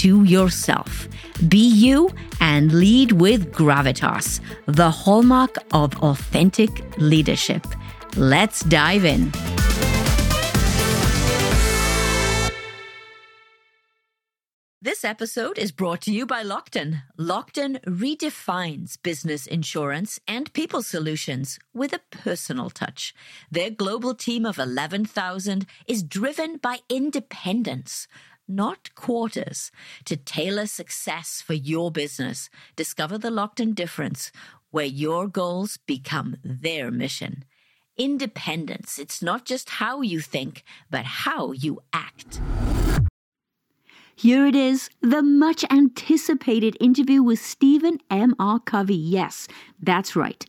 to yourself. Be you and lead with gravitas, the hallmark of authentic leadership. Let's dive in. This episode is brought to you by Lockton. Lockton redefines business insurance and people solutions with a personal touch. Their global team of 11,000 is driven by independence, not quarters, to tailor success for your business. Discover the Lockton difference, where your goals become their mission. Independence, it's not just how you think, but how you act. Here it is, the much anticipated interview with Stephen M. R. Covey. Yes, that's right.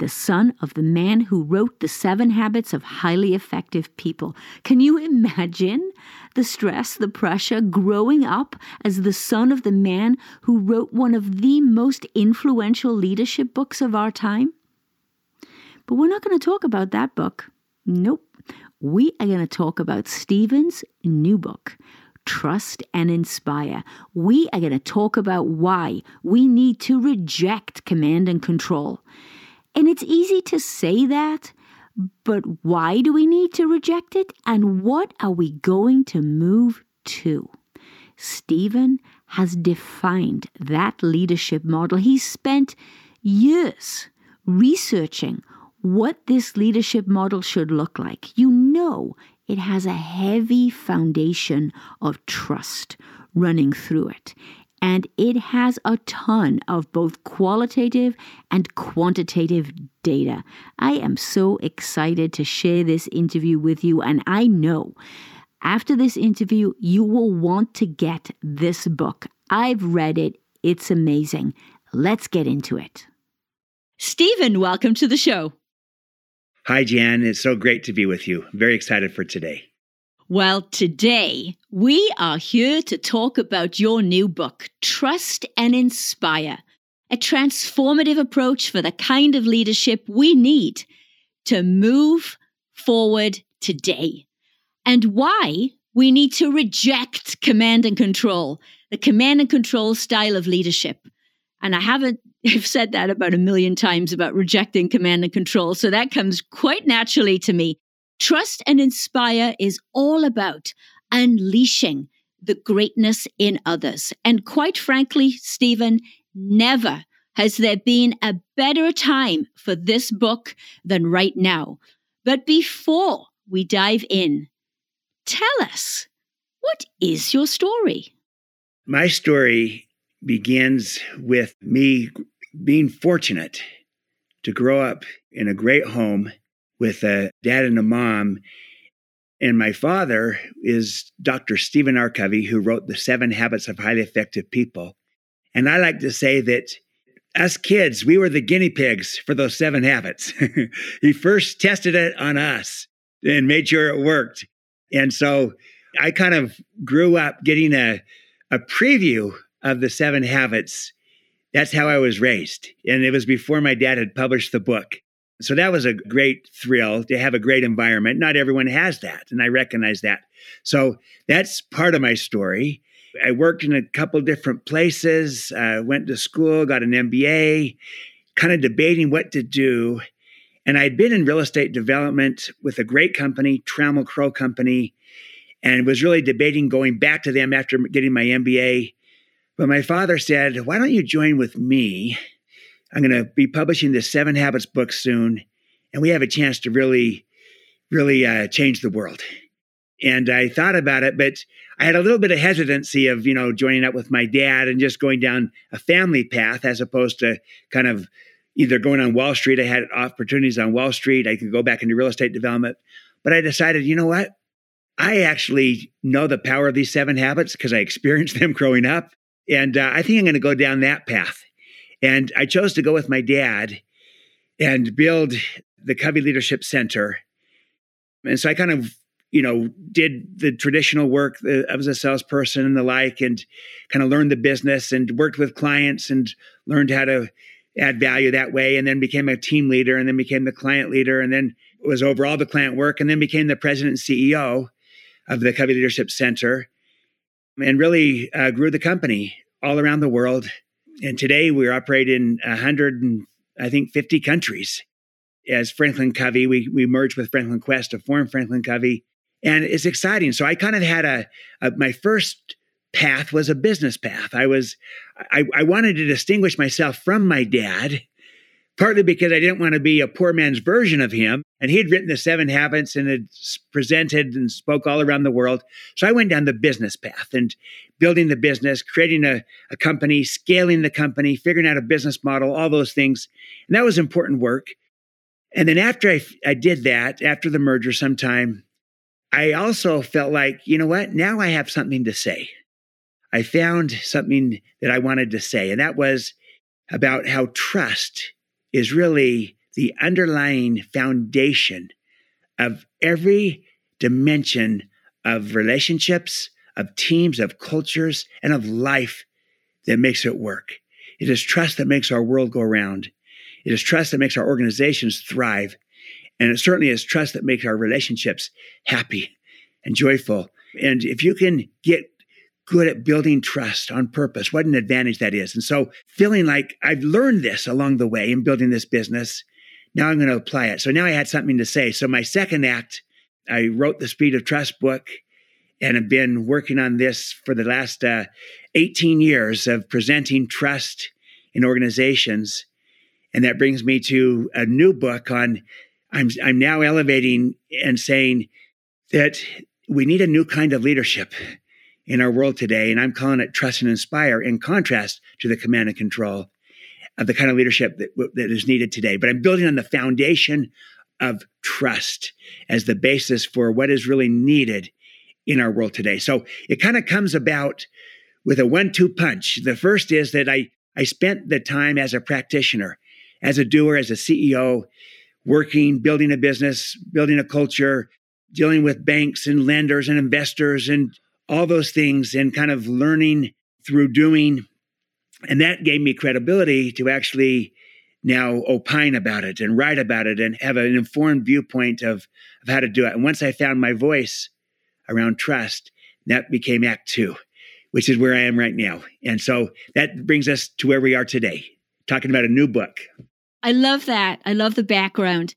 The son of the man who wrote The Seven Habits of Highly Effective People. Can you imagine the stress, the pressure growing up as the son of the man who wrote one of the most influential leadership books of our time? But we're not going to talk about that book. Nope. We are going to talk about Stephen's new book, trust and inspire. We are going to talk about why we need to reject command and control. And it's easy to say that, but why do we need to reject it? And what are we going to move to? Stephen has defined that leadership model. He's spent years researching what this leadership model should look like. You know it has a heavy foundation of trust running through it. And it has a ton of both qualitative and quantitative data. I am so excited to share this interview with you, and I know after this interview, you will want to get this book. I've read it, it's amazing. Let's get into it. Stephen, welcome to the show. Hi, Jan. It's so great to be with you. Very excited for today. Well, today we are here to talk about your new book, Trust and Inspire, a transformative approach for the kind of leadership we need to move forward today, and why we need to reject command and control, the command and control style of leadership. And I haven't I've said that about a million times about rejecting command and control. So that comes quite naturally to me. Trust and inspire is all about unleashing the greatness in others. And quite frankly, Stephen, never has there been a better time for this book than right now. But before we dive in, tell us what is your story? My story begins with me being fortunate to grow up in a great home with a dad and a mom. And my father is Dr. Stephen R. Covey, who wrote The Seven Habits of Highly Effective People. And I like to say that us kids, we were the guinea pigs for those seven habits. he first tested it on us and made sure it worked. And so I kind of grew up getting a, a preview of the seven habits that's how I was raised. And it was before my dad had published the book. So that was a great thrill to have a great environment. Not everyone has that, and I recognize that. So that's part of my story. I worked in a couple different places, uh, went to school, got an MBA, kind of debating what to do. And I'd been in real estate development with a great company, Trammell Crow Company, and was really debating going back to them after getting my MBA but my father said, Why don't you join with me? I'm going to be publishing the Seven Habits book soon, and we have a chance to really, really uh, change the world. And I thought about it, but I had a little bit of hesitancy of, you know, joining up with my dad and just going down a family path as opposed to kind of either going on Wall Street. I had opportunities on Wall Street. I could go back into real estate development. But I decided, you know what? I actually know the power of these seven habits because I experienced them growing up. And uh, I think I'm going to go down that path. And I chose to go with my dad and build the Covey Leadership Center. And so I kind of, you know, did the traditional work. I was a salesperson and the like, and kind of learned the business and worked with clients and learned how to add value that way. And then became a team leader and then became the client leader and then was over all the client work and then became the president and CEO of the Covey Leadership Center and really uh, grew the company all around the world. And today we operate in 100 and I think 50 countries. As Franklin Covey, we, we merged with Franklin Quest to form Franklin Covey. And it's exciting. So I kind of had a, a my first path was a business path. I was I, I wanted to distinguish myself from my dad partly because I didn't want to be a poor man's version of him. And he had written the seven habits and had presented and spoke all around the world. So I went down the business path and building the business, creating a, a company, scaling the company, figuring out a business model, all those things. And that was important work. And then after I, I did that, after the merger sometime, I also felt like, you know what? Now I have something to say. I found something that I wanted to say, and that was about how trust is really the underlying foundation of every dimension of relationships, of teams, of cultures, and of life that makes it work. It is trust that makes our world go round. It is trust that makes our organizations thrive. And it certainly is trust that makes our relationships happy and joyful. And if you can get good at building trust on purpose. What an advantage that is. And so feeling like I've learned this along the way in building this business. Now I'm going to apply it. So now I had something to say. So my second act, I wrote the Speed of Trust book and have been working on this for the last uh, 18 years of presenting trust in organizations. And that brings me to a new book on I'm I'm now elevating and saying that we need a new kind of leadership in our world today. And I'm calling it trust and inspire in contrast to the command and control of the kind of leadership that, that is needed today. But I'm building on the foundation of trust as the basis for what is really needed in our world today. So it kind of comes about with a one two punch. The first is that I, I spent the time as a practitioner, as a doer, as a CEO, working, building a business, building a culture, dealing with banks and lenders and investors and all those things and kind of learning through doing. And that gave me credibility to actually now opine about it and write about it and have an informed viewpoint of, of how to do it. And once I found my voice around trust, that became Act Two, which is where I am right now. And so that brings us to where we are today, talking about a new book. I love that. I love the background.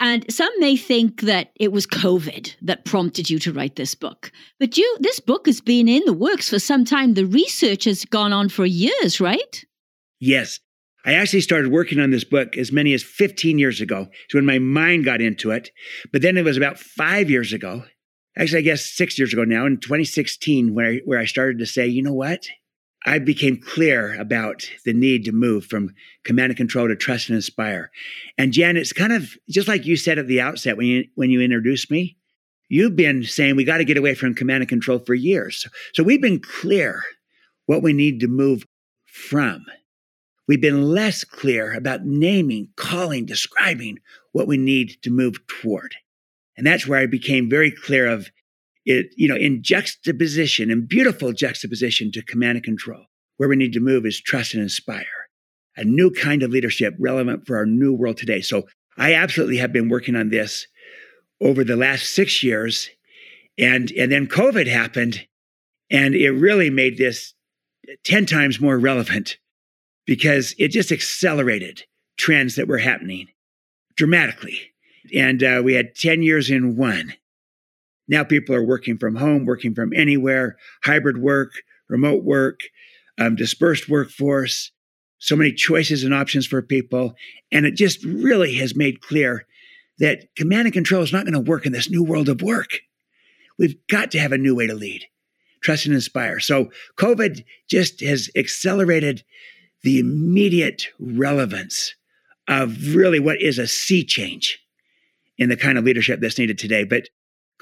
And some may think that it was COVID that prompted you to write this book. But you this book has been in the works for some time. The research has gone on for years, right? Yes. I actually started working on this book as many as 15 years ago. It's when my mind got into it. But then it was about five years ago, actually, I guess six years ago now, in 2016, where, where I started to say, you know what? I became clear about the need to move from command and control to trust and inspire. And Jan, it's kind of just like you said at the outset when you when you introduced me. You've been saying we got to get away from command and control for years. So we've been clear what we need to move from. We've been less clear about naming, calling, describing what we need to move toward. And that's where I became very clear of it, you know, in juxtaposition, in beautiful juxtaposition to command and control. Where we need to move is trust and inspire, a new kind of leadership relevant for our new world today. So I absolutely have been working on this over the last six years. And, and then COVID happened, and it really made this 10 times more relevant because it just accelerated trends that were happening dramatically. And uh, we had 10 years in one. Now people are working from home, working from anywhere, hybrid work, remote work, um, dispersed workforce, so many choices and options for people. And it just really has made clear that command and control is not going to work in this new world of work. We've got to have a new way to lead, trust and inspire. So COVID just has accelerated the immediate relevance of really what is a sea change in the kind of leadership that's needed today. But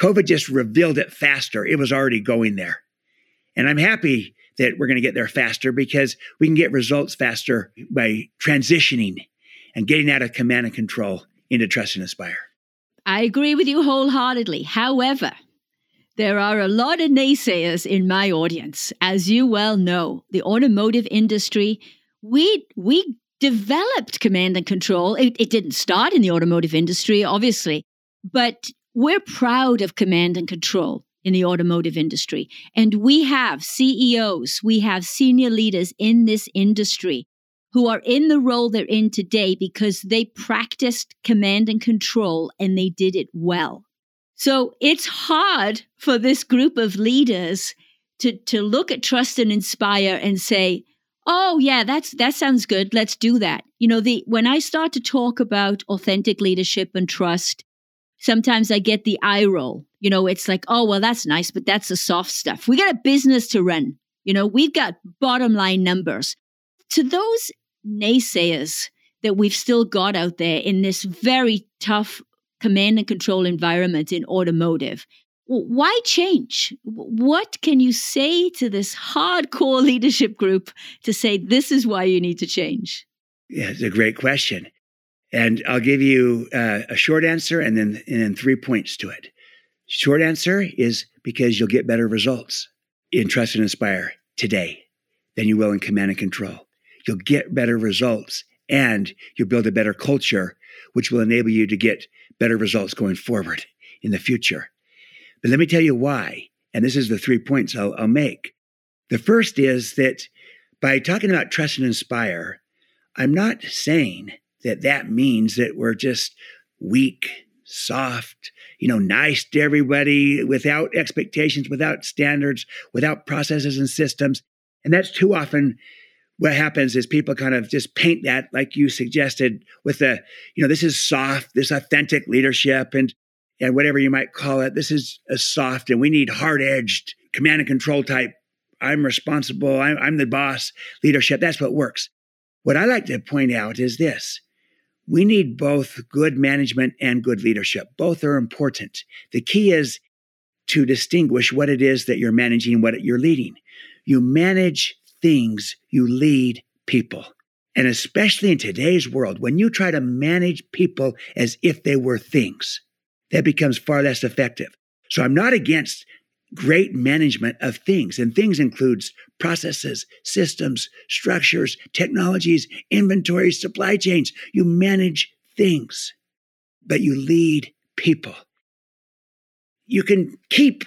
COVID just revealed it faster. It was already going there. And I'm happy that we're going to get there faster because we can get results faster by transitioning and getting out of command and control into trust and inspire. I agree with you wholeheartedly. However, there are a lot of naysayers in my audience. As you well know, the automotive industry, we we developed command and control. It, it didn't start in the automotive industry, obviously, but we're proud of command and control in the automotive industry. And we have CEOs, we have senior leaders in this industry who are in the role they're in today because they practiced command and control and they did it well. So it's hard for this group of leaders to, to look at trust and inspire and say, oh yeah that's that sounds good let's do that you know the when i start to talk about authentic leadership and trust sometimes i get the eye roll you know it's like oh well that's nice but that's the soft stuff we got a business to run you know we've got bottom line numbers to those naysayers that we've still got out there in this very tough command and control environment in automotive why change? What can you say to this hardcore leadership group to say this is why you need to change? Yeah, it's a great question. And I'll give you uh, a short answer and then, and then three points to it. Short answer is because you'll get better results in Trust and Inspire today than you will in Command and Control. You'll get better results and you'll build a better culture, which will enable you to get better results going forward in the future. But let me tell you why. And this is the three points I'll, I'll make. The first is that by talking about trust and inspire, I'm not saying that that means that we're just weak, soft, you know, nice to everybody without expectations, without standards, without processes and systems. And that's too often what happens is people kind of just paint that like you suggested with the, you know, this is soft, this authentic leadership. And and whatever you might call it. This is a soft, and we need hard edged command and control type. I'm responsible. I'm, I'm the boss leadership. That's what works. What I like to point out is this we need both good management and good leadership. Both are important. The key is to distinguish what it is that you're managing and what you're leading. You manage things, you lead people. And especially in today's world, when you try to manage people as if they were things, that becomes far less effective. So I'm not against great management of things, and things includes processes, systems, structures, technologies, inventories, supply chains. You manage things, but you lead people. You can keep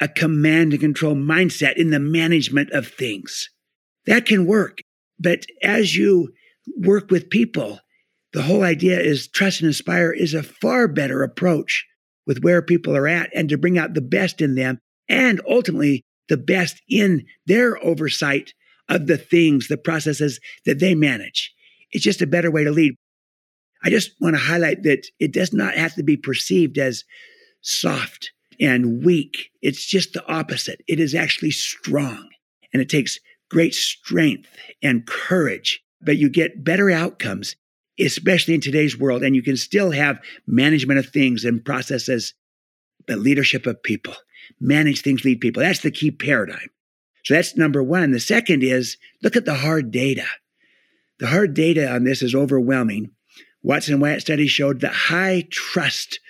a command and control mindset in the management of things. That can work. But as you work with people, the whole idea is trust and inspire is a far better approach with where people are at and to bring out the best in them and ultimately the best in their oversight of the things, the processes that they manage. It's just a better way to lead. I just want to highlight that it does not have to be perceived as soft and weak. It's just the opposite. It is actually strong and it takes great strength and courage, but you get better outcomes especially in today's world. And you can still have management of things and processes, but leadership of people. Manage things, lead people. That's the key paradigm. So that's number one. The second is look at the hard data. The hard data on this is overwhelming. Watson Wyatt study showed that high trust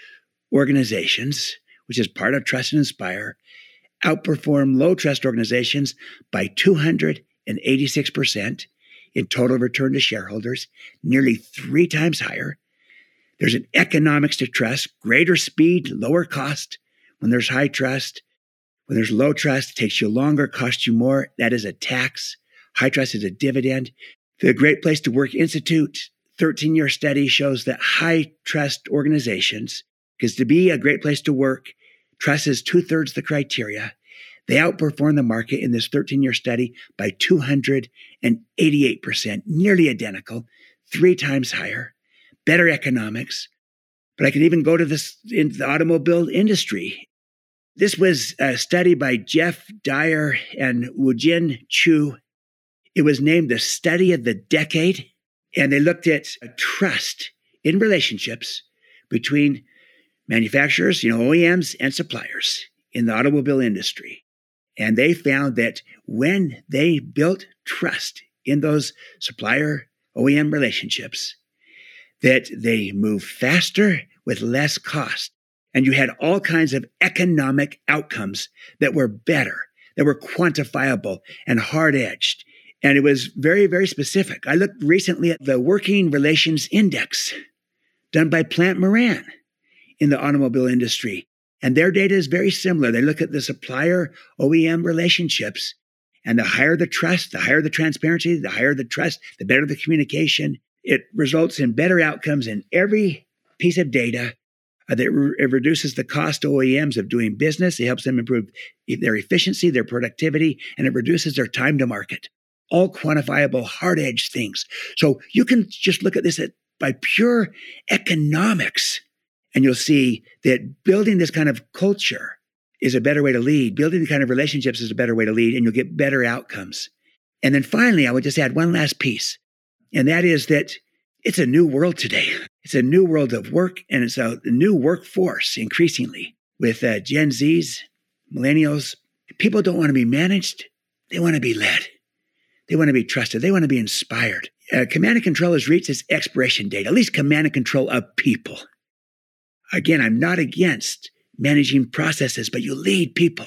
organizations, which is part of Trust and Inspire, outperform low trust organizations by 286% in total return to shareholders, nearly three times higher. There's an economics to trust, greater speed, lower cost when there's high trust. When there's low trust, it takes you longer, costs you more. That is a tax. High trust is a dividend. The Great Place to Work Institute 13 year study shows that high trust organizations, because to be a great place to work, trust is two thirds the criteria. They outperform the market in this 13 year study by 288%, nearly identical, three times higher, better economics. But I can even go to this in the automobile industry. This was a study by Jeff Dyer and Wujin Chu. It was named the study of the decade, and they looked at trust in relationships between manufacturers, you know, OEMs and suppliers in the automobile industry. And they found that when they built trust in those supplier OEM relationships, that they move faster with less cost. And you had all kinds of economic outcomes that were better, that were quantifiable and hard edged. And it was very, very specific. I looked recently at the Working Relations Index done by Plante Moran in the automobile industry. And their data is very similar. They look at the supplier OEM relationships, and the higher the trust, the higher the transparency, the higher the trust, the better the communication. It results in better outcomes in every piece of data. Uh, that re- it reduces the cost to OEMs of doing business. It helps them improve their efficiency, their productivity, and it reduces their time to market. All quantifiable, hard edged things. So you can just look at this at, by pure economics and you'll see that building this kind of culture is a better way to lead. Building the kind of relationships is a better way to lead, and you'll get better outcomes. And then finally, I would just add one last piece, and that is that it's a new world today. It's a new world of work, and it's a, new workforce increasingly with uh, Gen Zs, millennials. People don't want to be managed, they want to be led. They want to be trusted. They want to be inspired. Uh, command and control has reached its expiration date, at least command and control of people. Again, I'm not against managing processes, but you lead people.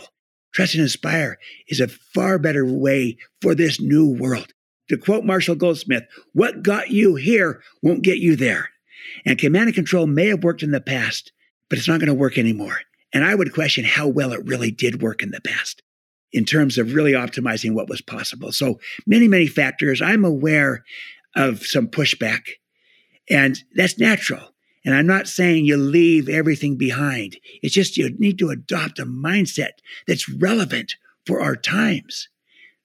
Trust and inspire is a far better way for this new world. To quote Marshall Goldsmith, what got you here won't get you there. And command and control may have worked in the past, but it's not going to work anymore. And I would question how well it really did work in the past in terms of really optimizing what was possible. So many, many factors. I'm aware of some pushback, and that's natural. And I'm not saying you leave everything behind. It's just you need to adopt a mindset that's relevant for our times.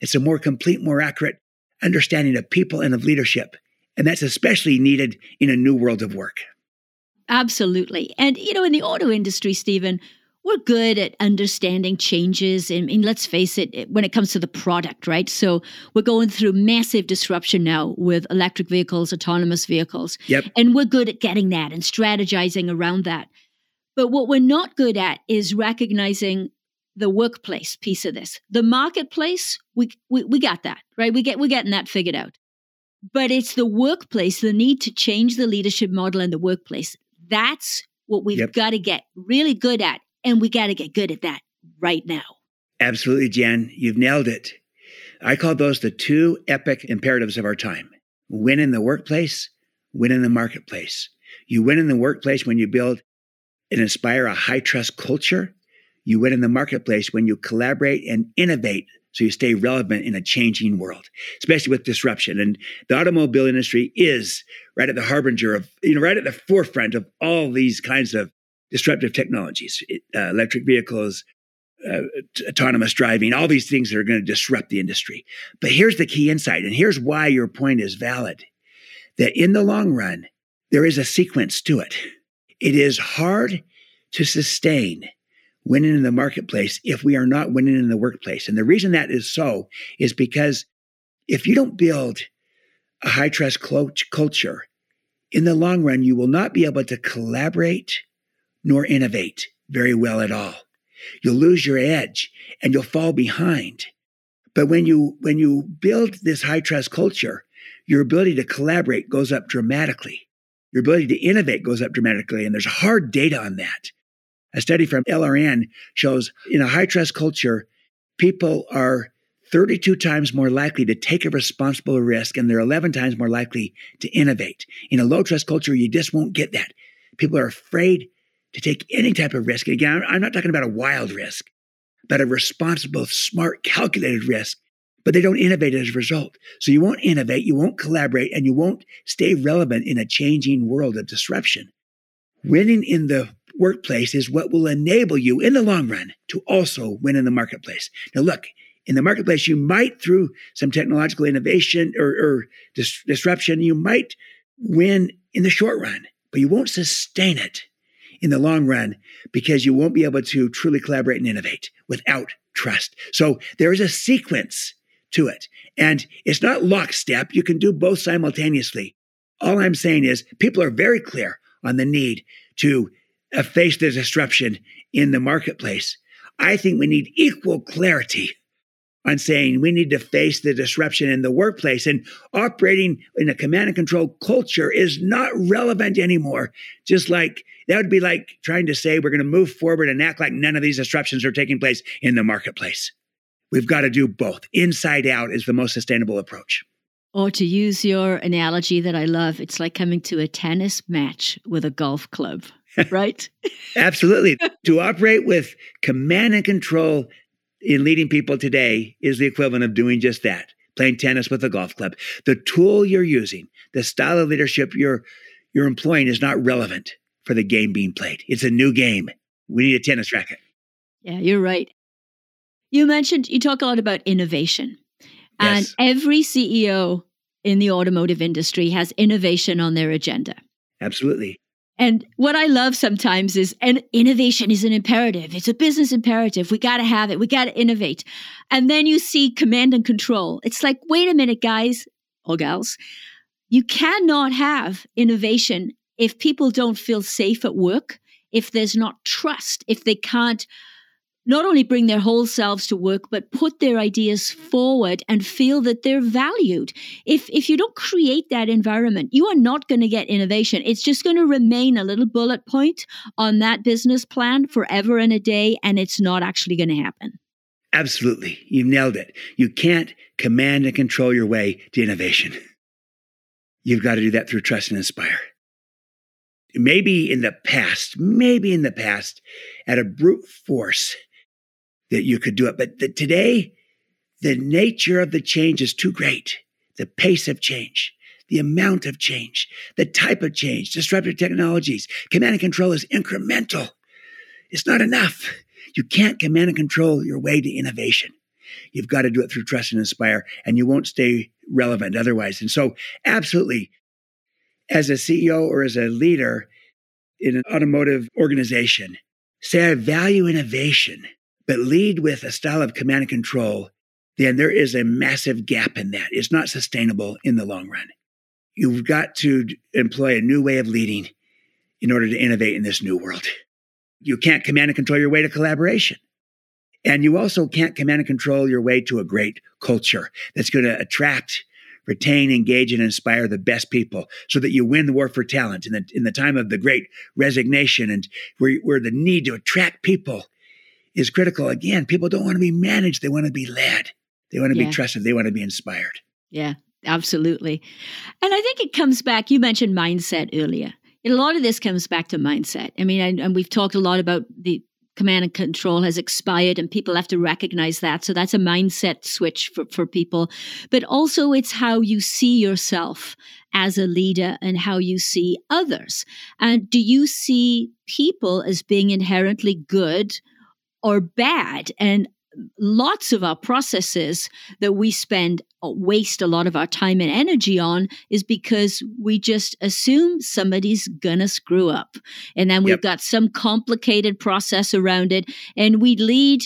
It's a more complete, more accurate understanding of people and of leadership. And that's especially needed in a new world of work. Absolutely. And, you know, in the auto industry, Stephen, we're good at understanding changes. I mean, let's face it, when it comes to the product, right? So we're going through massive disruption now with electric vehicles, autonomous vehicles. Yep. And we're good at getting that and strategizing around that. But what we're not good at is recognizing the workplace piece of this. The marketplace, we, we, we got that, right? We get, we're getting that figured out. But it's the workplace, the need to change the leadership model in the workplace. That's what we've yep. got to get really good at and we got to get good at that right now. Absolutely, Jen. You've nailed it. I call those the two epic imperatives of our time win in the workplace, win in the marketplace. You win in the workplace when you build and inspire a high trust culture. You win in the marketplace when you collaborate and innovate so you stay relevant in a changing world, especially with disruption. And the automobile industry is right at the harbinger of, you know, right at the forefront of all these kinds of disruptive technologies, uh, electric vehicles, uh, autonomous driving, all these things that are going to disrupt the industry. But here's the key insight, and here's why your point is valid that in the long run, there is a sequence to it. It is hard to sustain winning in the marketplace if we are not winning in the workplace. And the reason that is so is because if you don't build a high trust culture, in the long run, you will not be able to collaborate nor innovate very well at all. You'll lose your edge and you'll fall behind. But when you, when you build this high trust culture, your ability to collaborate goes up dramatically. Your ability to innovate goes up dramatically. And there's hard data on that. A study from LRN shows in a high trust culture, people are 32 times more likely to take a responsible risk and they're 11 times more likely to innovate. In a low trust culture, you just won't get that. People are afraid to take any type of risk. Again, I'm not talking about a wild risk, but a responsible, smart, calculated risk. But they don't innovate as a result. So you won't innovate, you won't collaborate, and you won't stay relevant in a changing world of disruption. Winning in the workplace is what will enable you in the long run to also win in the marketplace. Now, look, in the marketplace, you might, through some technological innovation or, or dis- disruption, you might win in the short run, but you won't sustain it in the long run because you won't be able to truly collaborate and innovate without trust. So there is a sequence to it. And it's not lockstep. You can do both simultaneously. All I'm saying is people are very clear on the need to face the disruption in the marketplace. I think we need equal clarity on saying we need to face the disruption in the workplace and operating in a command and control culture is not relevant anymore. Just like that would be like trying to say we're going to move forward and act like none of these disruptions are taking place in the marketplace. We've got to do both. Inside out is the most sustainable approach. Or to use your analogy that I love, it's like coming to a tennis match with a golf club, right? Absolutely. to operate with command and control in leading people today is the equivalent of doing just that playing tennis with a golf club. The tool you're using, the style of leadership you're, you're employing is not relevant for the game being played. It's a new game. We need a tennis racket. Yeah, you're right. You mentioned, you talk a lot about innovation. And Yes. every CEO in the automotive industry has innovation on their agenda. Absolutely. And what I love sometimes is, and innovation is an imperative. It's a business imperative. We got to have it. We got to innovate. And then you see command and control. It's like, wait a minute, guys or gals. You cannot have innovation if people don't feel safe at work, if there's not trust, if they can't not only bring their whole selves to work, but put their ideas forward and feel that they're valued. If, if you don't create that environment, you are not going to get innovation. It's just going to remain a little bullet point on that business plan forever and a day, and it's not actually going to happen. Absolutely. You've nailed it. You can't command and control your way to innovation. You've got to do that through trust and inspire. Maybe in the past, maybe in the past, at a brute force that you could do it. But the, today, the nature of the change is too great. The pace of change, the amount of change, the type of change, disruptive technologies, command and control is incremental. It's not enough. You can't command and control your way to innovation. You've got to do it through trust and inspire, and you won't stay relevant otherwise. And so, absolutely, as a CEO or as a leader in an automotive organization, say, I value innovation, but lead with a style of command and control, then there is a massive gap in that. It's not sustainable in the long run. You've got to employ a new way of leading in order to innovate in this new world. You can't command and control your way to collaboration. And you also can't command and control your way to a great culture that's going to attract, retain, engage, and inspire the best people so that you win the war for talent in the, in the time of the great resignation and where, where the need to attract people is critical. Again, people don't want to be managed. They want to be led. They want to Yeah. be trusted. They want to be inspired. Yeah, absolutely. And I think it comes back, you mentioned mindset earlier. And A lot of this comes back to mindset. I mean, and, and we've talked a lot about the command and control has expired and people have to recognize that. So that's a mindset switch for, for people. But also it's how you see yourself as a leader and how you see others. And do you see people as being inherently good or bad? And lots of our processes that we spend uh, waste a lot of our time and energy on is because we just assume somebody's gonna screw up and then we've Yep. got some complicated process around it and we lead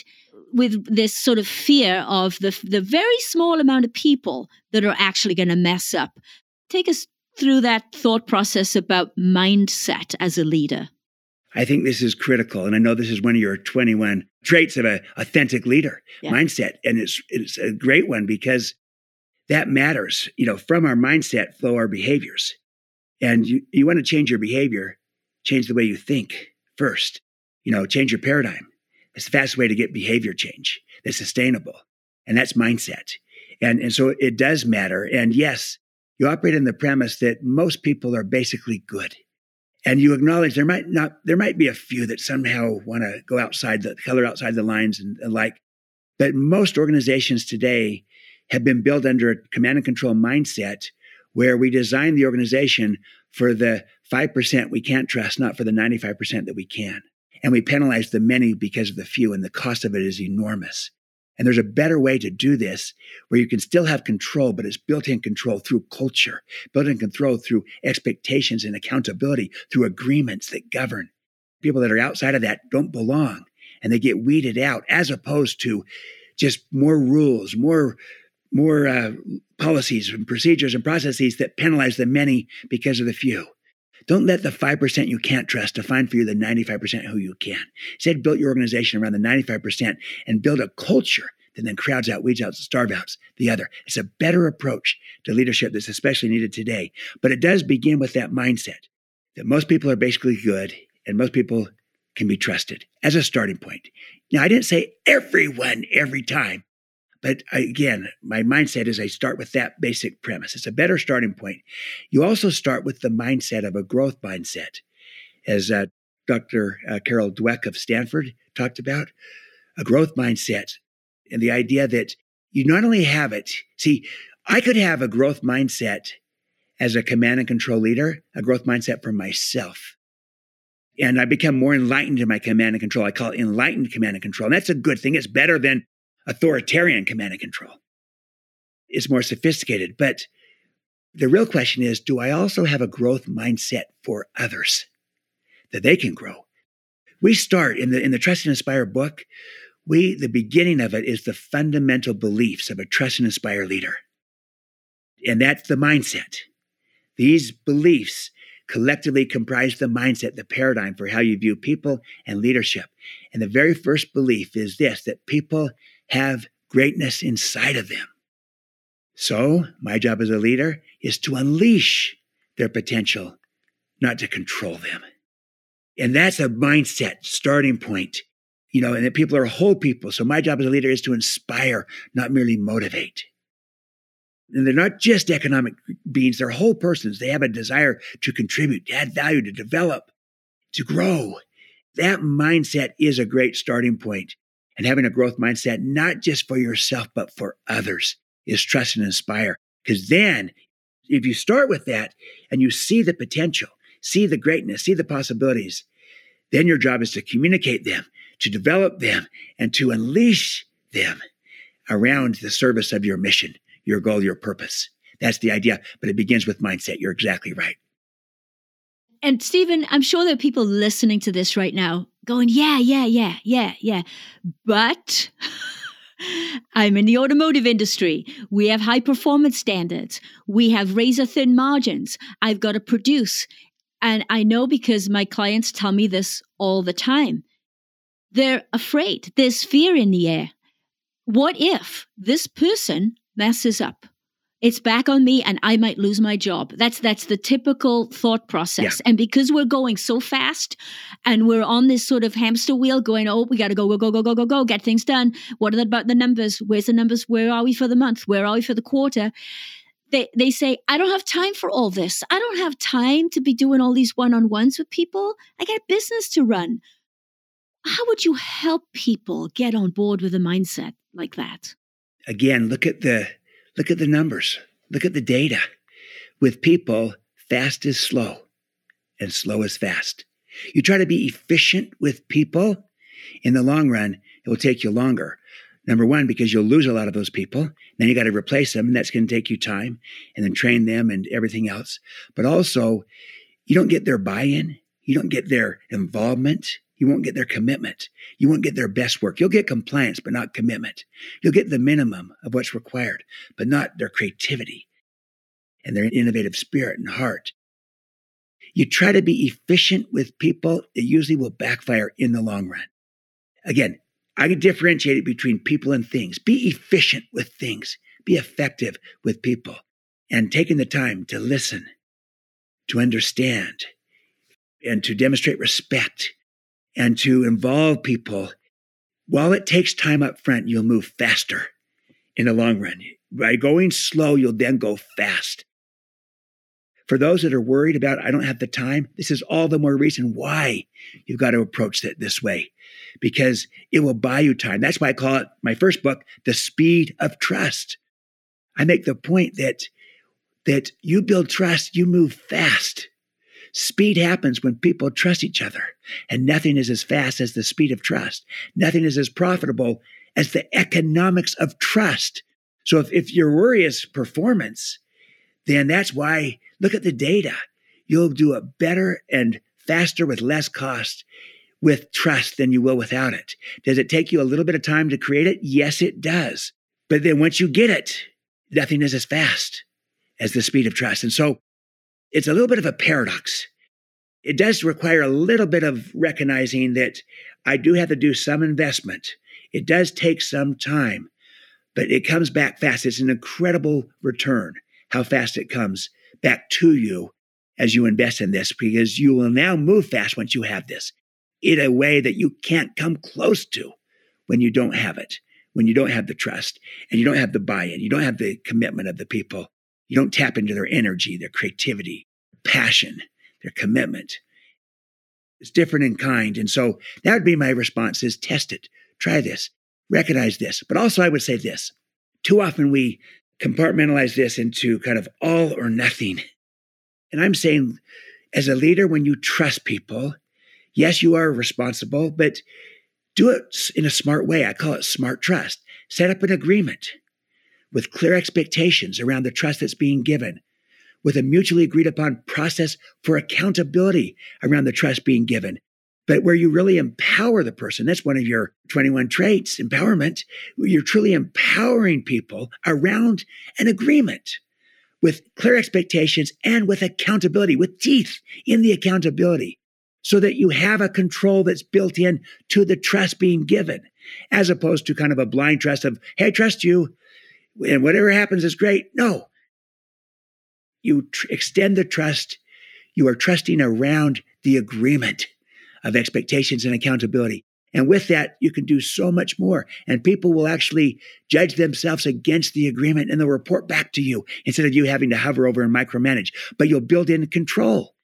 with this sort of fear of the the very small amount of people that are actually going to mess up take us through that thought process about mindset as a leader I think this is critical. And I know this is one of your 21 traits of an authentic leader Yeah. mindset. And it's, it's a great one because that matters. You know, from our mindset flow our behaviors. And you, you want to change your behavior, change the way you think first. You know, change your paradigm. It's the fastest way to get behavior change that's sustainable. And that's mindset. And, and so it does matter. And yes, you operate in the premise that most people are basically good and you acknowledge there might not there might be a few that somehow want to go outside the color outside the lines and, and like but most organizations today have been built under a command and control mindset where we design the organization for the 5% we can't trust not for the 95% that we can. And we penalize the many because of the few and the cost of it is enormous and there's a better way to do this where you can still have control, but it's built in control through culture, built in control through expectations and accountability, through agreements that govern. People that are outside of that don't belong and they get weeded out as opposed to just more rules, more, more uh, policies and procedures and processes that penalize the many because of the few. Don't let the 5% you can't trust define for you the 95% who you can. Instead, build your organization around the 95% and build a culture that then crowds out, weeds out, starve out the other. It's a better approach to leadership that's especially needed today. But it does begin with that mindset that most people are basically good and most people can be trusted as a starting point. Now, I didn't say everyone every time, but again, my mindset is I start with that basic premise. It's a better starting point. You also start with the mindset of a growth mindset. As uh, Dr. Uh, Carol Dweck of Stanford talked about, a growth mindset and the idea that you not only have it, see, I could have a growth mindset as a command and control leader, a growth mindset for myself. And I become more enlightened in my command and control. I call it enlightened command and control. And that's a good thing. It's better than authoritarian command and control. is more sophisticated. But the real question is do I also have a growth mindset for others that they can grow? We start in the, in the Trust and Inspire book, we, the beginning of it is the fundamental beliefs of a trust and inspire leader. And that's the mindset. These beliefs collectively comprise the mindset, the paradigm for how you view people and leadership. And the very first belief is this that people have greatness inside of them. So, my job as a leader is to unleash their potential, not to control them. And that's a mindset starting point, you know, and that people are whole people. So, my job as a leader is to inspire, not merely motivate. And they're not just economic beings, they're whole persons. They have a desire to contribute, to add value, to develop, to grow. That mindset is a great starting point and having a growth mindset, not just for yourself, but for others, is trust and inspire. Because then, if you start with that and you see the potential, see the greatness, see the possibilities, then your job is to communicate them, to develop them, and to unleash them around the service of your mission, your goal, your purpose. That's the idea. But it begins with mindset. You're exactly right. And Stephen, I'm sure there are people listening to this right now going, yeah, yeah, yeah, yeah, yeah. But I'm in the automotive industry. We have high performance standards. We have razor thin margins. I've got to produce. And I know because my clients tell me this all the time. They're afraid. There's fear in the air. What if this person messes up? It's back on me and I might lose my job. That's that's the typical thought process. Yeah. And because we're going so fast and we're on this sort of hamster wheel going, oh, we gotta go, go, go, go, go, go, go, get things done. What about the numbers? Where's the numbers? Where are we for the month? Where are we for the quarter? They they say, I don't have time for all this. I don't have time to be doing all these one-on-ones with people. I got a business to run. How would you help people get on board with a mindset like that? Again, look at the Look at the numbers. Look at the data. With people, fast is slow and slow is fast. You try to be efficient with people, in the long run, it will take you longer. Number one, because you'll lose a lot of those people. Then you got to replace them, and that's going to take you time and then train them and everything else. But also, you don't get their buy in, you don't get their involvement, you won't get their commitment. You won't get their best work. You'll get compliance, but not commitment. You'll get the minimum of what's required, but not their creativity and their innovative spirit and heart. You try to be efficient with people, it usually will backfire in the long run. Again, I can differentiate it between people and things. Be efficient with things, be effective with people, and taking the time to listen, to understand, and to demonstrate respect and to involve people. While it takes time up front, you'll move faster in the long run. By going slow, you'll then go fast. For those that are worried about, I don't have the time, this is all the more reason why you've got to approach it this way because it will buy you time. That's why I call it my first book, The Speed of Trust. I make the point that, that you build trust, you move fast. Speed happens when people trust each other, and nothing is as fast as the speed of trust. Nothing is as profitable as the economics of trust. So if, if your worry is performance, then that's why look at the data. You'll do it better and faster with less cost with trust than you will without it. Does it take you a little bit of time to create it? Yes, it does. But then once you get it, nothing is as fast as the speed of trust. And so it's a little bit of a paradox. It does require a little bit of recognizing that I do have to do some investment. It does take some time, but it comes back fast. It's an incredible return how fast it comes back to you as you invest in this because you will now move fast once you have this in a way that you can't come close to when you don't have it, when you don't have the trust and you don't have the buy in, you don't have the commitment of the people, you don't tap into their energy, their creativity, passion, their commitment. It's different in kind. And so that would be my response is test it, try this, recognize this. But also I would say this, too often we compartmentalize this into kind of all or nothing. And I'm saying, as a leader, when you trust people, yes, you are responsible, but do it in a smart way. I call it smart trust. Set up an agreement with clear expectations around the trust that's being given, with a mutually agreed upon process for accountability around the trust being given, but where you really empower the person. That's one of your 21 traits, empowerment. You're truly empowering people around an agreement with clear expectations and with accountability, with teeth in the accountability, so that you have a control that's built in to the trust being given, as opposed to kind of a blind trust of, hey, I trust you, and whatever happens is great. No. You tr- extend the trust. You are trusting around the agreement of expectations and accountability. And with that, you can do so much more. And people will actually judge themselves against the agreement and they'll report back to you instead of you having to hover over and micromanage. But you'll build in control.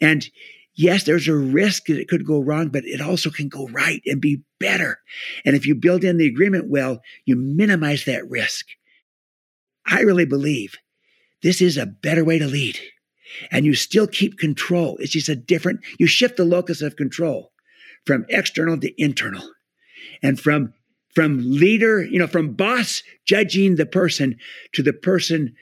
And yes, there's a risk that it could go wrong, but it also can go right and be better. And if you build in the agreement well, you minimize that risk. I really believe this is a better way to lead. And you still keep control. It's just a different, you shift the locus of control from external to internal. And from from leader, you know, from boss judging the person to the person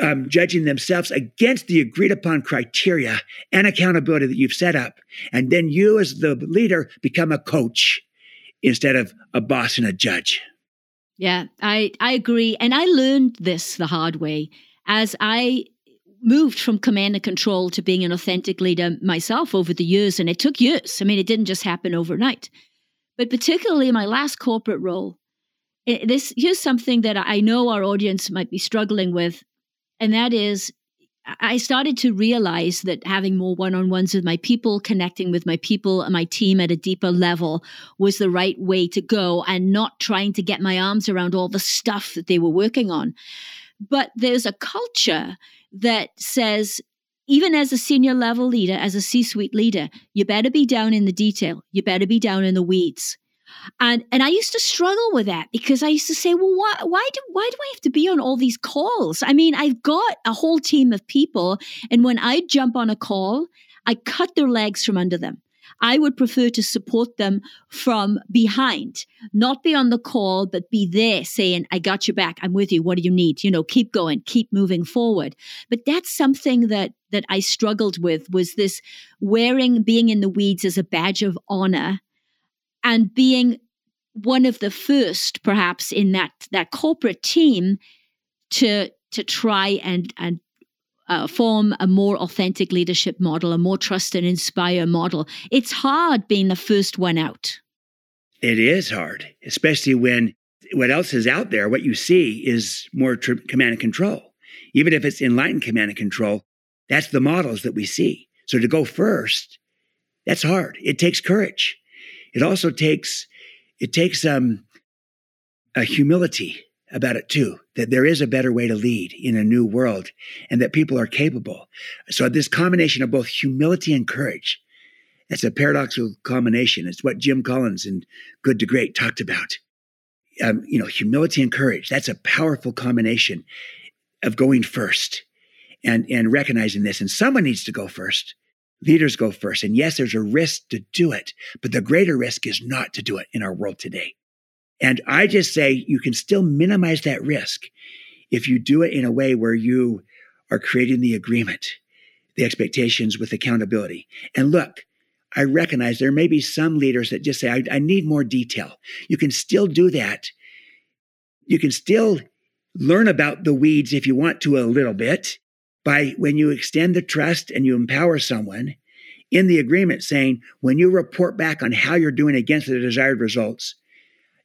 um, judging themselves against the agreed upon criteria and accountability that you've set up. And then you, as the leader, become a coach instead of a boss and a judge. Yeah, I, I agree. And I learned this the hard way as I moved from command and control to being an authentic leader myself over the years. And it took years. I mean, it didn't just happen overnight. But particularly in my last corporate role, this here's something that I know our audience might be struggling with, and that is I started to realize that having more one on ones with my people, connecting with my people and my team at a deeper level was the right way to go and not trying to get my arms around all the stuff that they were working on. But there's a culture that says, even as a senior level leader, as a C suite leader, you better be down in the detail. You better be down in the weeds. And and I used to struggle with that because I used to say, well, why why do why do I have to be on all these calls? I mean, I've got a whole team of people, and when I jump on a call, I cut their legs from under them. I would prefer to support them from behind, not be on the call, but be there saying, I got your back. I'm with you. What do you need? You know, keep going, keep moving forward. But that's something that, that I struggled with was this wearing being in the weeds as a badge of honor and being one of the first perhaps in that that corporate team to to try and and uh, form a more authentic leadership model, a more trust and inspire model. It's hard being the first one out. It is hard, especially when what else is out there, what you see is more tr- command and control. Even if it's enlightened command and control, that's the models that we see. So to go first, that's hard. It takes courage. It also takes it takes um, a humility about it too, that there is a better way to lead in a new world and that people are capable. So this combination of both humility and courage, that's a paradoxical combination. It's what Jim Collins and Good to Great talked about. Um, you know, humility and courage, that's a powerful combination of going first and, and recognizing this. And someone needs to go first. Leaders go first. And yes, there's a risk to do it, but the greater risk is not to do it in our world today. And I just say you can still minimize that risk if you do it in a way where you are creating the agreement, the expectations with accountability. And look, I recognize there may be some leaders that just say, I, I need more detail. You can still do that. You can still learn about the weeds if you want to a little bit by when you extend the trust and you empower someone in the agreement saying when you report back on how you're doing against the desired results,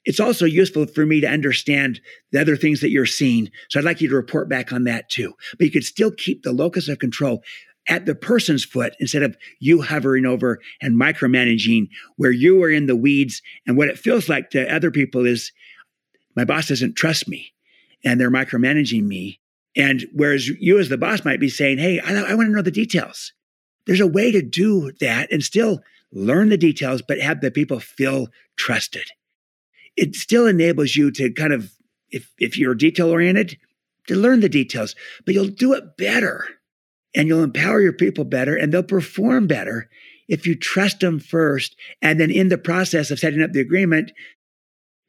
it's also useful for me to understand the other things that you're seeing. So I'd like you to report back on that too. But you could still keep the locus of control at the person's foot instead of you hovering over and micromanaging where you are in the weeds. And what it feels like to other people is my boss doesn't trust me and they're micromanaging me. And whereas you as the boss might be saying, Hey, I, I want to know the details. There's a way to do that and still learn the details, but have the people feel trusted. It still enables you to kind of, if, if you're detail oriented, to learn the details, but you'll do it better and you'll empower your people better and they'll perform better if you trust them first. And then in the process of setting up the agreement,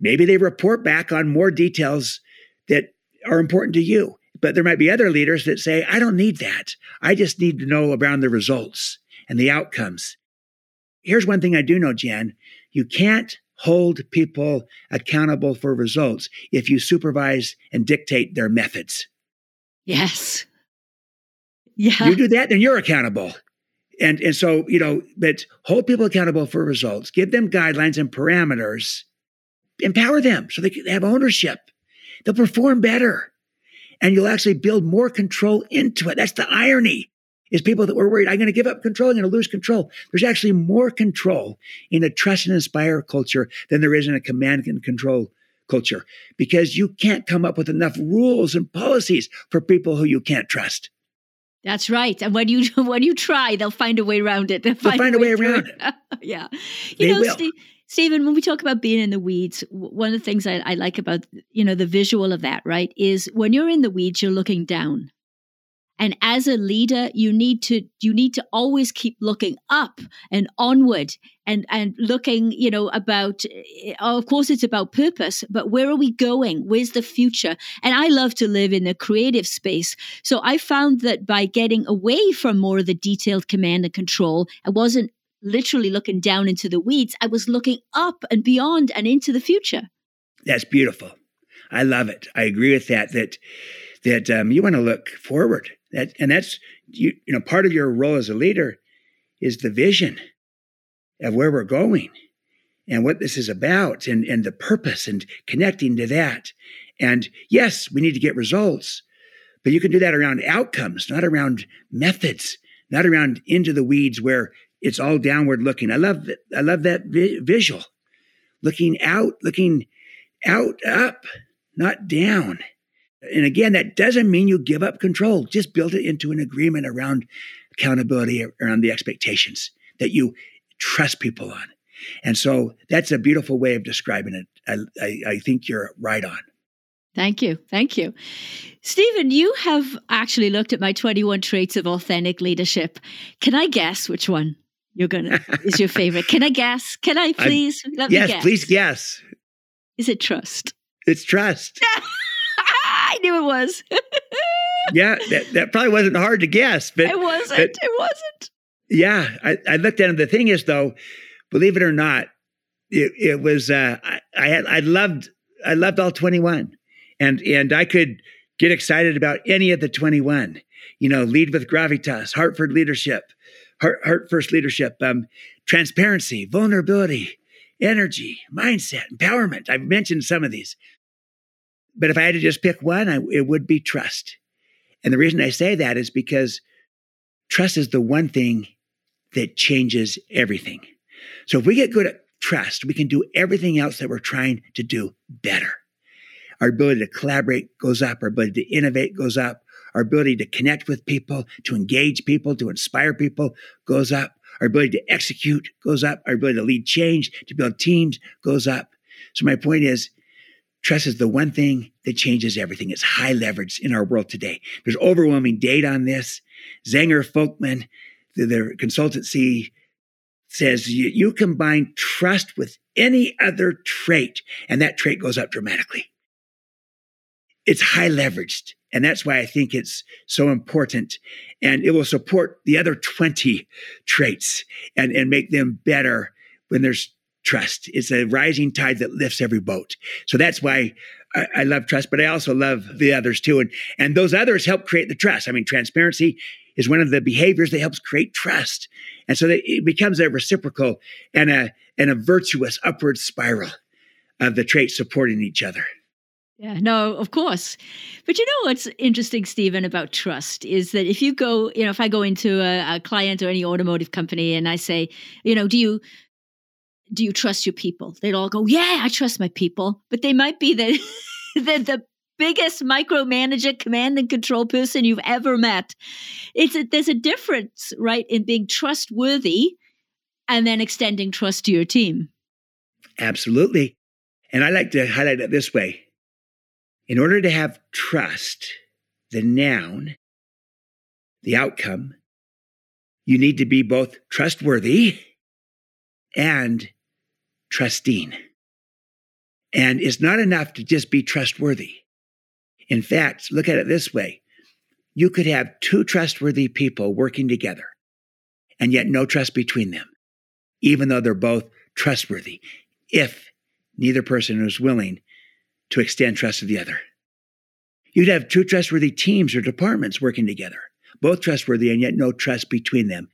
maybe they report back on more details that are important to you. But there might be other leaders that say, I don't need that. I just need to know around the results and the outcomes. Here's one thing I do know, Jen. You can't hold people accountable for results if you supervise and dictate their methods. Yes. Yeah. You do that, then you're accountable. And and so, you know, but hold people accountable for results, give them guidelines and parameters, empower them so they can have ownership. They'll perform better. And you'll actually build more control into it. That's the irony. Is people that were worried, I'm going to give up control, I'm going to lose control. There's actually more control in a trust and inspire culture than there is in a command and control culture because you can't come up with enough rules and policies for people who you can't trust. That's right. And when you when you try, they'll find a way around it. They'll find, they'll find a way, way around it. yeah. You they know, will. Steve, Stephen, when we talk about being in the weeds, one of the things I, I like about you know the visual of that, right, is when you're in the weeds, you're looking down. And as a leader you need to you need to always keep looking up and onward and and looking you know about eh, of course it's about purpose but where are we going? Where's the future? And i love to live in the creative space. So i found that by getting away from more of the detailed command and control i wasn't literally looking down into the weeds i was looking up and beyond and into the future. That's beautiful. I love it. I agree with that that that um, you want to look forward. That, and that's you, you know part of your role as a leader is the vision of where we're going and what this is about and, and the purpose and connecting to that. And yes, we need to get results, but you can do that around outcomes, not around methods, not around into the weeds where it's all downward looking. I love that. I love that vi- visual, looking out, looking out, up, not down. And again, that doesn't mean you give up control. Just build it into an agreement around accountability, around the expectations that you trust people on. And so that's a beautiful way of describing it. I, I, I think you're right on. Thank you. Thank you. Stephen, you have actually looked at my 21 traits of authentic leadership. Can I guess which one you're to is your favorite? Can I guess? Can I please? I, Let yes, me guess. please guess. Is it trust? It's trust. I knew it was. yeah, that, that, probably wasn't hard to guess, but it wasn't. But, it wasn't. Yeah, I, I, looked at him. The thing is, though, believe it or not, it, it was. Uh, I, I had. I loved. I loved all twenty one, and and I could get excited about any of the twenty one. You know, lead with gravitas, Hartford leadership, heart, heart first leadership, um, transparency, vulnerability, energy, mindset, empowerment. I've mentioned some of these. But if I had to just pick one, I, it would be trust. And the reason I say that is because trust is the one thing that changes everything. So if we get good at trust, we can do everything else that we're trying to do better. Our ability to collaborate goes up, our ability to innovate goes up, our ability to connect with people, to engage people, to inspire people goes up, our ability to execute goes up, our ability to lead change, to build teams goes up. So my point is, Trust is the one thing that changes everything. It's high leverage in our world today. There's overwhelming data on this. Zenger Folkman, the, the consultancy, says you, you combine trust with any other trait, and that trait goes up dramatically. It's high leveraged. And that's why I think it's so important. And it will support the other 20 traits and, and make them better when there's trust. It's a rising tide that lifts every boat. So that's why I, I, love trust, but I also love the others too. And, and those others help create the trust. I mean, transparency, is one of the behaviors that helps create trust. And so that it becomes a reciprocal and a, and a virtuous upward spiral of the traits supporting each other. Yeah, no, of course. But you know what's interesting, Stephen, about trust is that if you go, you know, if I go into a, a client or any automotive company and I say, you know, do you do you trust your people? They'd all go, yeah, I trust my people. But they might be the the, the biggest micromanager, command and control person you've ever met. It's a, there's a difference, right, in being trustworthy and then extending trust to your team. Absolutely. And I like to highlight it this way. In order to have trust, the noun, the outcome, you need to be both trustworthy and trusting. And it's not enough to just be trustworthy. In fact, look at it this way you could have two trustworthy people working together and yet no trust between them, even though they're both trustworthy, if neither person is willing to extend trust to the other. You'd have two trustworthy teams or departments working together, both trustworthy and yet no trust between them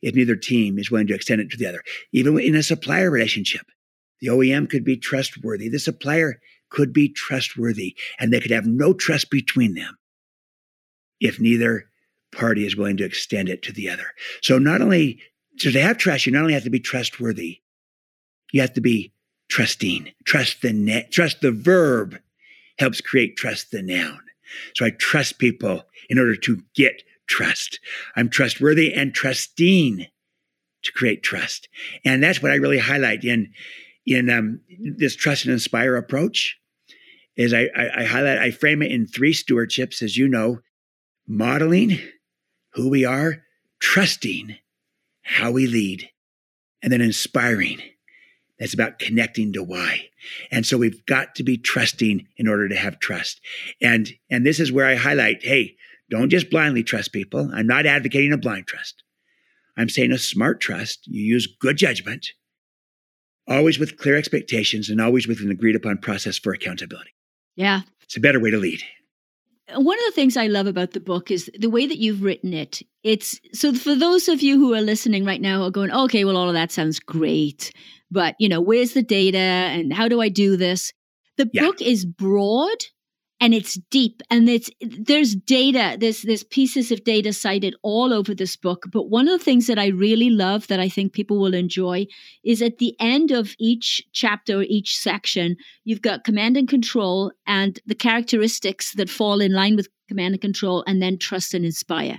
if neither team is willing to extend it to the other. Even in a supplier relationship, the OEM could be trustworthy. The supplier could be trustworthy and they could have no trust between them if neither party is willing to extend it to the other. So not only so to have trust, you not only have to be trustworthy, you have to be trusting. Trust the net, trust the verb helps create trust the noun. So I trust people in order to get trust. I'm trustworthy and trusting to create trust. And that's what I really highlight in in um, this trust and inspire approach is I, I, I highlight, I frame it in three stewardships, as you know, modeling who we are, trusting how we lead, and then inspiring. That's about connecting to why. And so we've got to be trusting in order to have trust. And, and this is where I highlight, hey, don't just blindly trust people. I'm not advocating a blind trust. I'm saying a smart trust. You use good judgment always with clear expectations and always with an agreed upon process for accountability. Yeah. It's a better way to lead. One of the things I love about the book is the way that you've written it. It's so for those of you who are listening right now are going, okay, well, all of that sounds great, but you know, where's the data and how do I do this? The yeah. book is broad and it's deep and it's there's data there's there's pieces of data cited all over this book but one of the things that i really love that i think people will enjoy is at the end of each chapter or each section you've got command and control and the characteristics that fall in line with command and control and then trust and inspire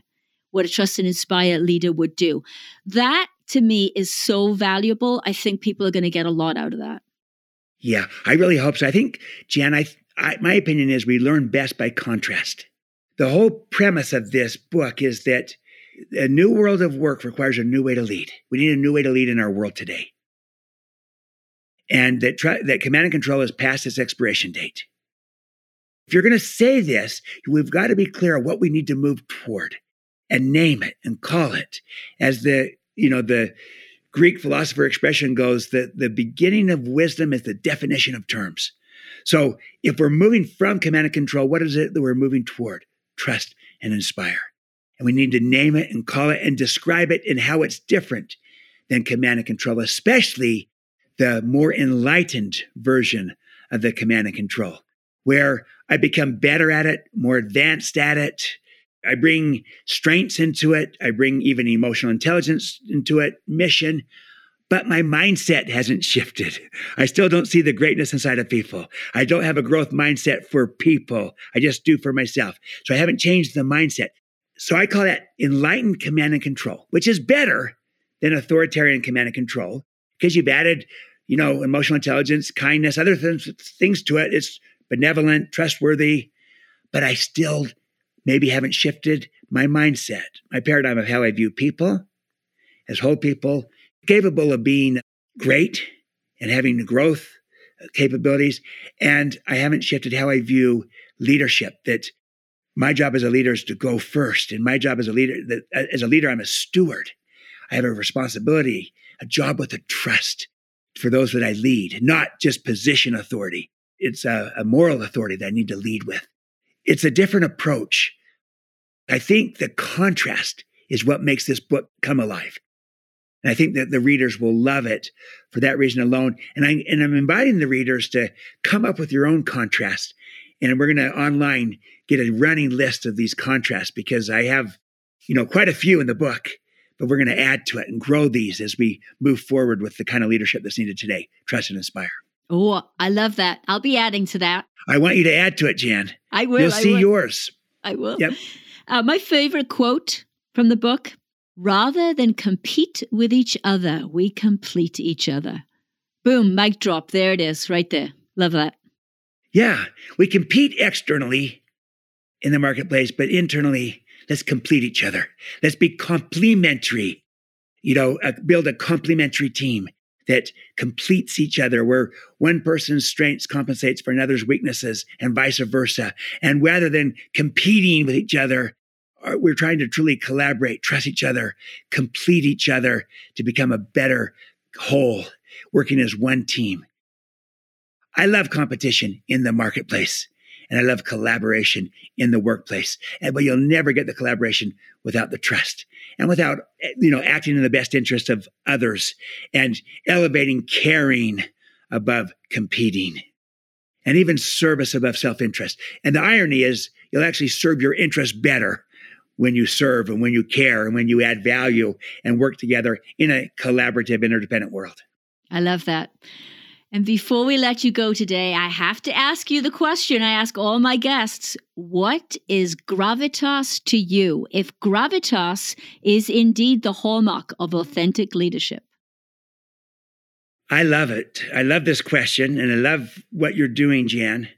what a trust and inspire leader would do. That to me is so valuable. I think people are going to get a lot out of that. Yeah, I really hope so. I think, Jan, I, I, my opinion is we learn best by contrast. The whole premise of this book is that a new world of work requires a new way to lead. We need a new way to lead in our world today. And that, that command and control is past its expiration date. If you're going to say this, we've got to be clear what we need to move toward and name it and call it. As the, you know, the Greek philosopher expression goes that the beginning of wisdom is the definition of terms. So if we're moving from command and control, what is it that we're moving toward? Trust and inspire. And we need to name it and call it and describe it and how it's different than command and control, especially the more enlightened version of the command and control, where I become better at it, more advanced at it. I bring strengths into it. I bring even emotional intelligence into it, mission but my mindset hasn't shifted. I still don't see the greatness inside of people. I don't have a growth mindset for people. I just do for myself. So I haven't changed the mindset. So I call that enlightened command and control, which is better than authoritarian command and control because you've added, you know, emotional intelligence, kindness, other things, things to it. It's benevolent, trustworthy, but I still maybe haven't shifted my mindset, my paradigm of how I view people as whole people capable of being great and having growth uh, capabilities. And I haven't shifted how I view leadership that my job as a leader is to go first. And my job as a leader, that uh, as a leader, I'm a steward. I have a responsibility, a job with a trust for those that I lead, not just position authority. It's a, a moral authority that I need to lead with. It's a different approach. I think the contrast is what makes this book come alive. And I think that the readers will love it for that reason alone. And I and I'm inviting the readers to come up with your own contrast. And we're going to online get a running list of these contrasts because I have, you know, quite a few in the book, but we're going to add to it and grow these as we move forward with the kind of leadership that's needed today. Trust and inspire. Oh, I love that. I'll be adding to that. I want you to add to it, Jan. I will. You'll see will. yours. I will. Yep. Uh, my favorite quote from the book rather than compete with each other, we complete each other. Boom, mic drop. There it is, right there. Love that. Yeah, we compete externally in the marketplace, but internally, let's complete each other. Let's be complementary. You know, uh, build a complementary team that completes each other, where one person's strengths compensates for another's weaknesses and vice versa. And rather than competing with each other, Uh, we're trying to truly collaborate, trust each other, complete each other to become a better whole, working as one team. I love competition in the marketplace and I love collaboration in the workplace. And, but you'll never get the collaboration without the trust and without, eh, you know, acting in the best interest of others and elevating caring above competing and even service above self-interest. And the irony is you'll actually serve your interests better when you serve and when you care and when you add value and work together in a collaborative, interdependent world. I love that. And before we let you go today, I have to ask you the question I ask all my guests What is gravitas to you? If gravitas is indeed the hallmark of authentic leadership. I love it. I love this question, and I love what you're doing, Jan,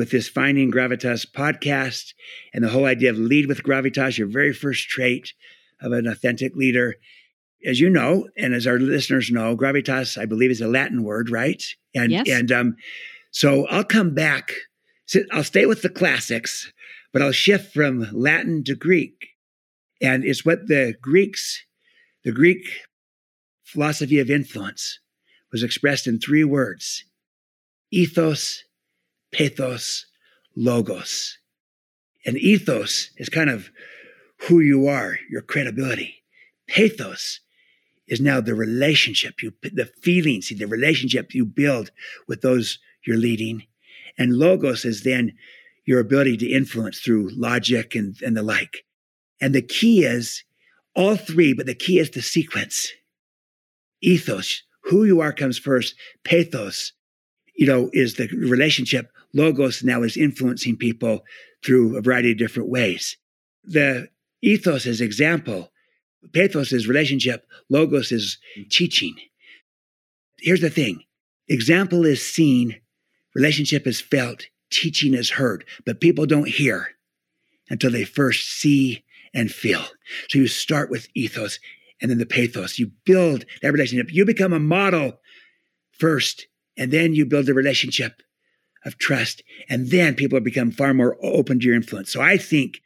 with this Finding Gravitas podcast and the whole idea of lead with gravitas, your very first trait of an authentic leader as you know, and as our listeners know, gravitas, I believe, is a Latin word, right? And yes. and um, so I'll come back. I'll stay with the classics, but I'll shift from Latin to Greek, and it's what the Greeks, the Greek philosophy of influence, was expressed in three words: ethos, pathos, logos. And ethos is kind of who you are, your credibility. Pathos is now the relationship you the feelings the relationship you build with those you're leading and logos is then your ability to influence through logic and, and the like and the key is all three but the key is the sequence ethos who you are comes first pathos you know is the relationship logos now is influencing people through a variety of different ways the ethos is example Pathos is relationship, logos is mm-hmm. teaching. Here's the thing example is seen, relationship is felt, teaching is heard, but people don't hear until they first see and feel. So you start with ethos and then the pathos. You build that relationship. You become a model first, and then you build a relationship of trust. And then people become far more open to your influence. So I think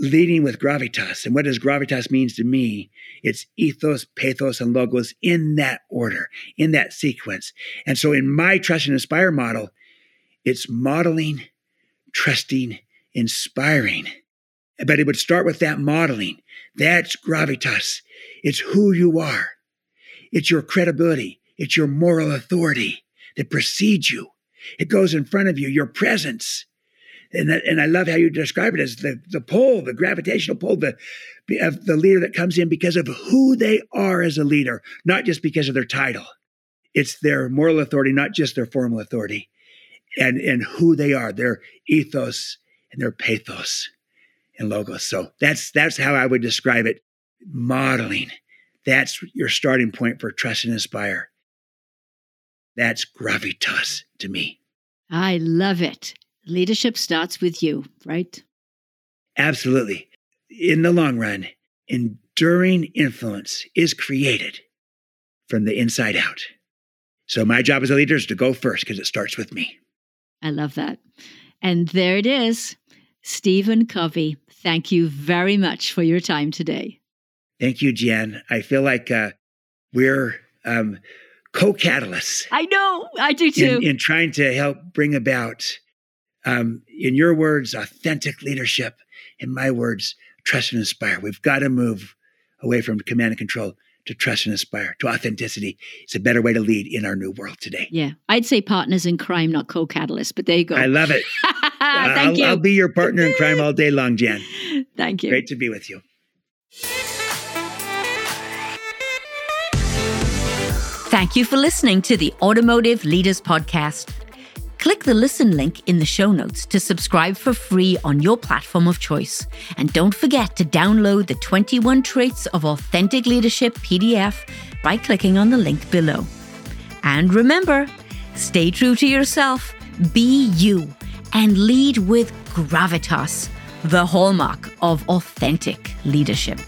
leading with gravitas. And what does gravitas means to me? It's ethos, pathos, and logos in that order, in that sequence. And so in my trust and inspire model, it's modeling, trusting, inspiring. But it would start with that modeling. That's gravitas. It's who you are. It's your credibility. It's your moral authority that precedes you. It goes in front of you, your presence and that, and I love how you describe it as the the pull, the gravitational pull, the of the leader that comes in because of who they are as a leader, not just because of their title. It's their moral authority, not just their formal authority, and and who they are, their ethos and their pathos and logos. So that's that's how I would describe it. Modeling. That's your starting point for trust and inspire. That's gravitas to me. I love it. Leadership starts with you, right? Absolutely. In the long run, enduring influence is created from the inside out. So my job as a leader is to go first because it starts with me. I love that. And there it is. Stephen Covey, thank you very much for your time today. Thank you, Jen. I feel like uh, we're um, co catalysts. I know, I do too. In, in trying to help bring about um, in your words, authentic leadership in my words, trust and inspire. We've got to move away from command and control to trust and inspire, to authenticity. It's a better way to lead in our new world today. Yeah. I'd say partners in crime, not co catalysts, but there you go. I love it. Thank I'll, you. I'll be your partner in crime all day long, Jan. Thank you. Great to be with you. Thank you for listening to the Automotive Leaders Podcast. Click the listen link in the show notes to subscribe for free on your platform of choice. And don't forget to download the 21 Traits of Authentic Leadership PDF by clicking on the link below. And remember, stay true to yourself, be you, and lead with gravitas, the hallmark of authentic leadership.